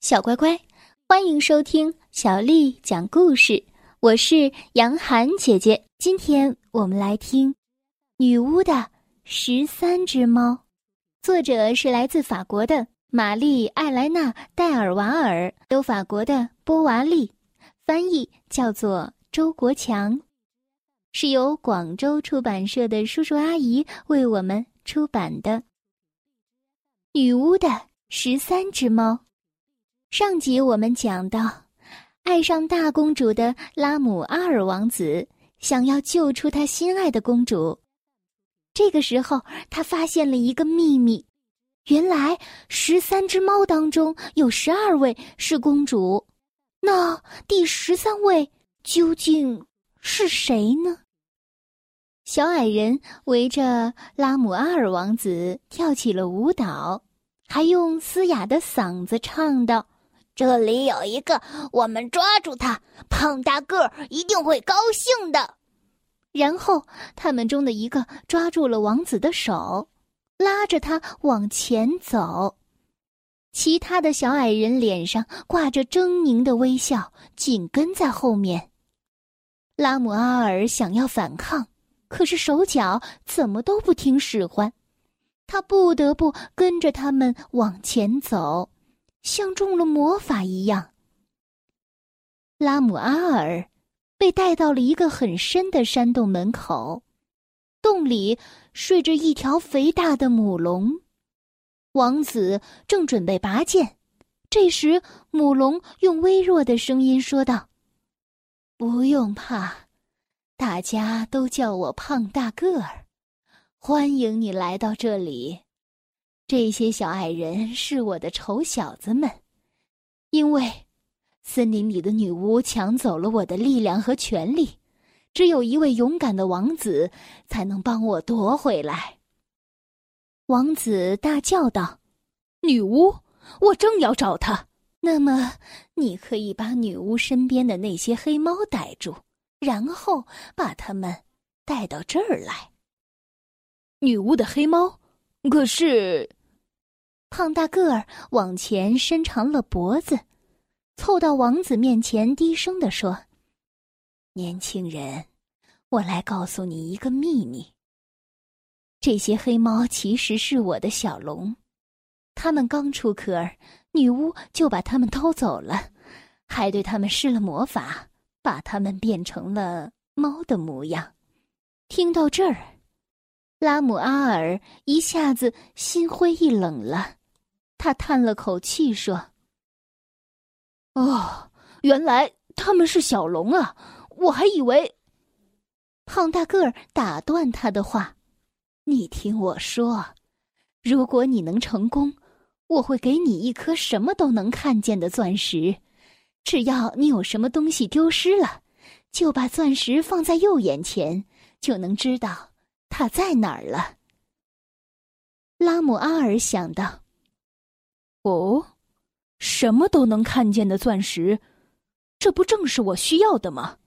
小乖乖，欢迎收听小丽讲故事。我是杨涵姐姐，今天我们来听《女巫的十三只猫》，作者是来自法国的玛丽·艾莱娜·戴尔瓦尔，有法国的波娃利，翻译叫做周国强，是由广州出版社的叔叔阿姨为我们出版的《女巫的十三只猫》。上集我们讲到，爱上大公主的拉姆阿尔王子想要救出他心爱的公主。这个时候，他发现了一个秘密：原来十三只猫当中有十二位是公主，那第十三位究竟是谁呢？小矮人围着拉姆阿尔王子跳起了舞蹈，还用嘶哑的嗓子唱道。这里有一个，我们抓住他，胖大个儿一定会高兴的。然后他们中的一个抓住了王子的手，拉着他往前走。其他的小矮人脸上挂着狰狞的微笑，紧跟在后面。拉姆阿尔想要反抗，可是手脚怎么都不听使唤，他不得不跟着他们往前走。像中了魔法一样，拉姆阿尔被带到了一个很深的山洞门口，洞里睡着一条肥大的母龙。王子正准备拔剑，这时母龙用微弱的声音说道：“不用怕，大家都叫我胖大个儿，欢迎你来到这里。”这些小矮人是我的丑小子们，因为森林里的女巫抢走了我的力量和权力，只有一位勇敢的王子才能帮我夺回来。王子大叫道：“女巫，我正要找她。那么，你可以把女巫身边的那些黑猫逮住，然后把他们带到这儿来。”女巫的黑猫，可是。胖大个儿往前伸长了脖子，凑到王子面前，低声地说：“年轻人，我来告诉你一个秘密。这些黑猫其实是我的小龙，它们刚出壳，女巫就把它们偷走了，还对它们施了魔法，把它们变成了猫的模样。”听到这儿，拉姆阿尔一下子心灰意冷了。他叹了口气说：“哦，原来他们是小龙啊！我还以为……”胖大个儿打断他的话：“你听我说，如果你能成功，我会给你一颗什么都能看见的钻石。只要你有什么东西丢失了，就把钻石放在右眼前，就能知道它在哪儿了。”拉姆阿尔想到。哦，什么都能看见的钻石，这不正是我需要的吗？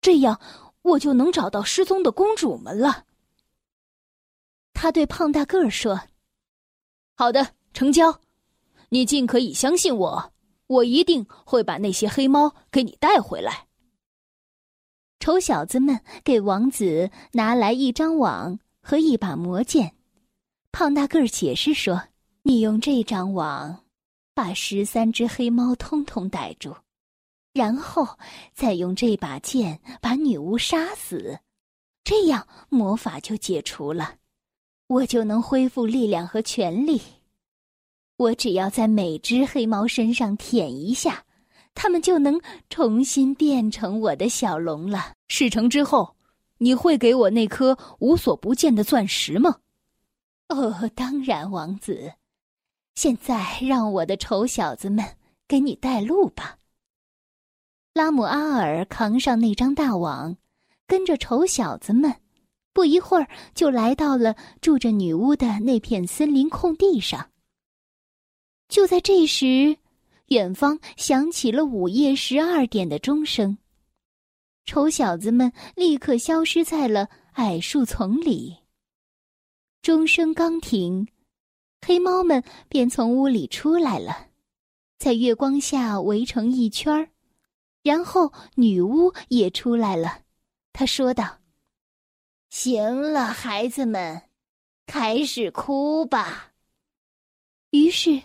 这样我就能找到失踪的公主们了。他对胖大个儿说：“好的，成交。你尽可以相信我，我一定会把那些黑猫给你带回来。”丑小子们给王子拿来一张网和一把魔剑。胖大个儿解释说：“你用这张网。”把十三只黑猫通通逮住，然后再用这把剑把女巫杀死，这样魔法就解除了，我就能恢复力量和权力。我只要在每只黑猫身上舔一下，它们就能重新变成我的小龙了。事成之后，你会给我那颗无所不见的钻石吗？哦，当然，王子。现在让我的丑小子们给你带路吧。拉姆阿尔扛上那张大网，跟着丑小子们，不一会儿就来到了住着女巫的那片森林空地上。就在这时，远方响起了午夜十二点的钟声，丑小子们立刻消失在了矮树丛里。钟声刚停。黑猫们便从屋里出来了，在月光下围成一圈儿，然后女巫也出来了。她说道：“行了，孩子们，开始哭吧。”于是，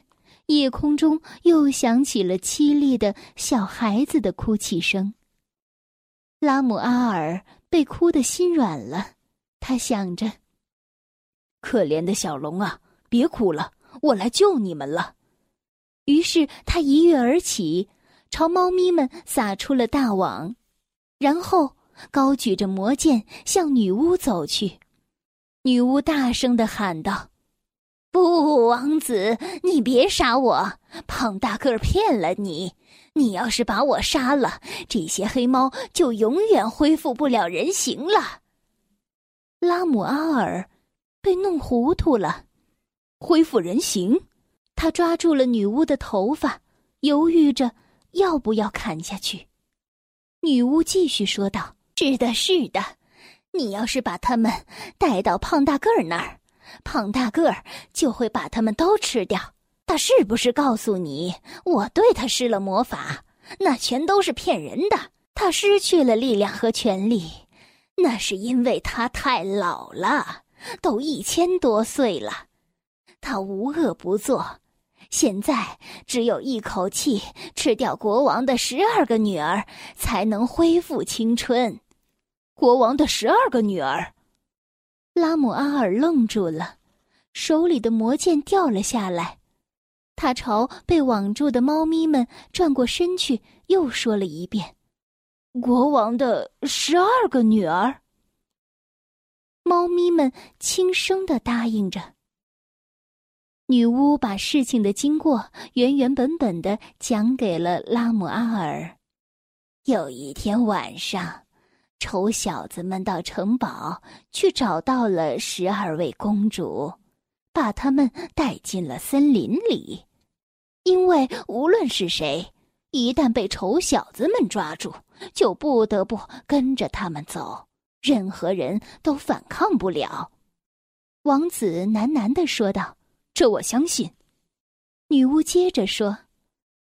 夜空中又响起了凄厉的小孩子的哭泣声。拉姆阿尔被哭得心软了，他想着：“可怜的小龙啊，别哭了，我来救你们了。”于是他一跃而起，朝猫咪们撒出了大网，然后高举着魔剑向女巫走去。女巫大声的喊道：“不，王子，你别杀我！胖大个儿骗了你。你要是把我杀了，这些黑猫就永远恢复不了人形了。”拉姆阿尔被弄糊涂了，恢复人形。他抓住了女巫的头发，犹豫着要不要砍下去。女巫继续说道：“是的，是的，你要是把他们带到胖大个儿那儿，胖大个儿就会把他们都吃掉。他是不是告诉你，我对他施了魔法？那全都是骗人的。他失去了力量和权力，那是因为他太老了，都一千多岁了。他无恶不作。”现在只有一口气吃掉国王的十二个女儿，才能恢复青春。国王的十二个女儿，拉姆阿尔愣住了，手里的魔剑掉了下来。他朝被网住的猫咪们转过身去，又说了一遍：“国王的十二个女儿。”猫咪们轻声的答应着。女巫把事情的经过原原本本的讲给了拉姆阿尔。有一天晚上，丑小子们到城堡去找到了十二位公主，把他们带进了森林里。因为无论是谁，一旦被丑小子们抓住，就不得不跟着他们走，任何人都反抗不了。王子喃喃的说道。这我相信，女巫接着说：“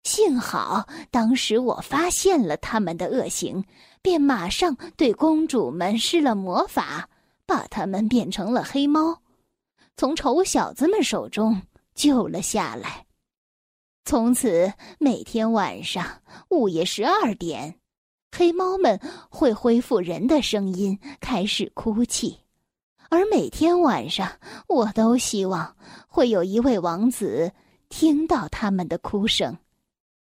幸好当时我发现了他们的恶行，便马上对公主们施了魔法，把他们变成了黑猫，从丑小子们手中救了下来。从此每天晚上午夜十二点，黑猫们会恢复人的声音，开始哭泣。”而每天晚上，我都希望会有一位王子听到他们的哭声，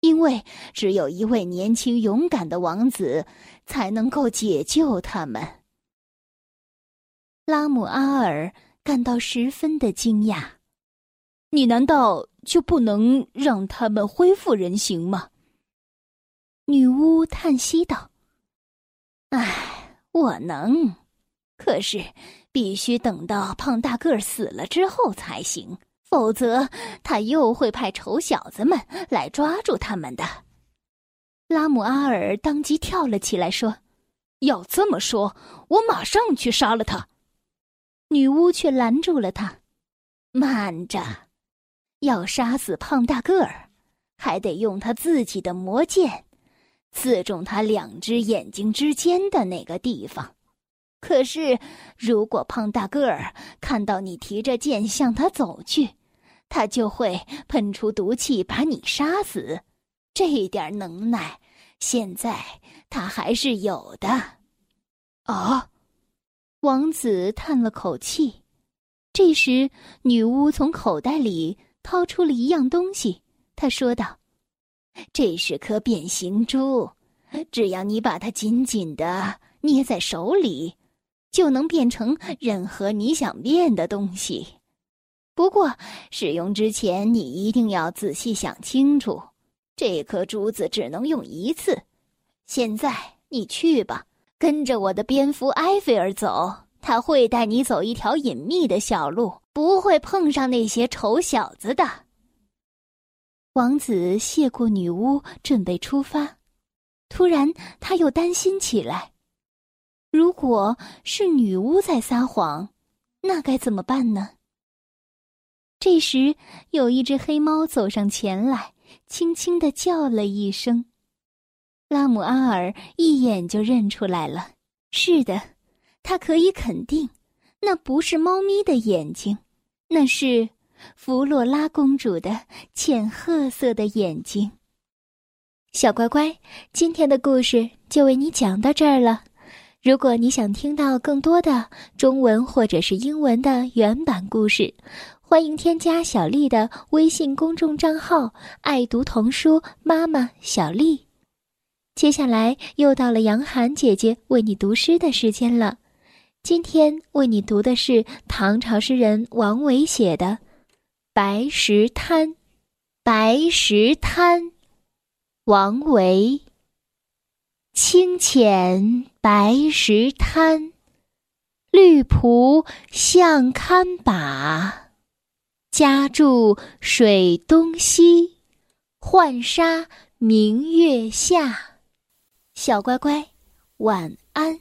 因为只有一位年轻勇敢的王子才能够解救他们。拉姆阿尔感到十分的惊讶：“你难道就不能让他们恢复人形吗？”女巫叹息道：“唉，我能，可是……”必须等到胖大个儿死了之后才行，否则他又会派丑小子们来抓住他们的。拉姆阿尔当即跳了起来，说：“要这么说，我马上去杀了他。”女巫却拦住了他：“慢着，要杀死胖大个儿，还得用他自己的魔剑，刺中他两只眼睛之间的那个地方。”可是，如果胖大个儿看到你提着剑向他走去，他就会喷出毒气把你杀死。这一点能耐，现在他还是有的。啊！王子叹了口气。这时，女巫从口袋里掏出了一样东西，她说道：“这是颗变形珠，只要你把它紧紧的捏在手里。”就能变成任何你想变的东西，不过使用之前你一定要仔细想清楚，这颗珠子只能用一次。现在你去吧，跟着我的蝙蝠埃菲尔走，他会带你走一条隐秘的小路，不会碰上那些丑小子的。王子谢过女巫，准备出发，突然他又担心起来。如果是女巫在撒谎，那该怎么办呢？这时，有一只黑猫走上前来，轻轻的叫了一声。拉姆阿尔一眼就认出来了，是的，他可以肯定，那不是猫咪的眼睛，那是弗洛拉公主的浅褐色的眼睛。小乖乖，今天的故事就为你讲到这儿了。如果你想听到更多的中文或者是英文的原版故事，欢迎添加小丽的微信公众账号“爱读童书妈妈小丽”。接下来又到了杨涵姐姐为你读诗的时间了。今天为你读的是唐朝诗人王维写的《白石滩》。白石滩，王维。清浅白石滩，绿蒲向堪把。家住水东西，浣纱明月下。小乖乖，晚安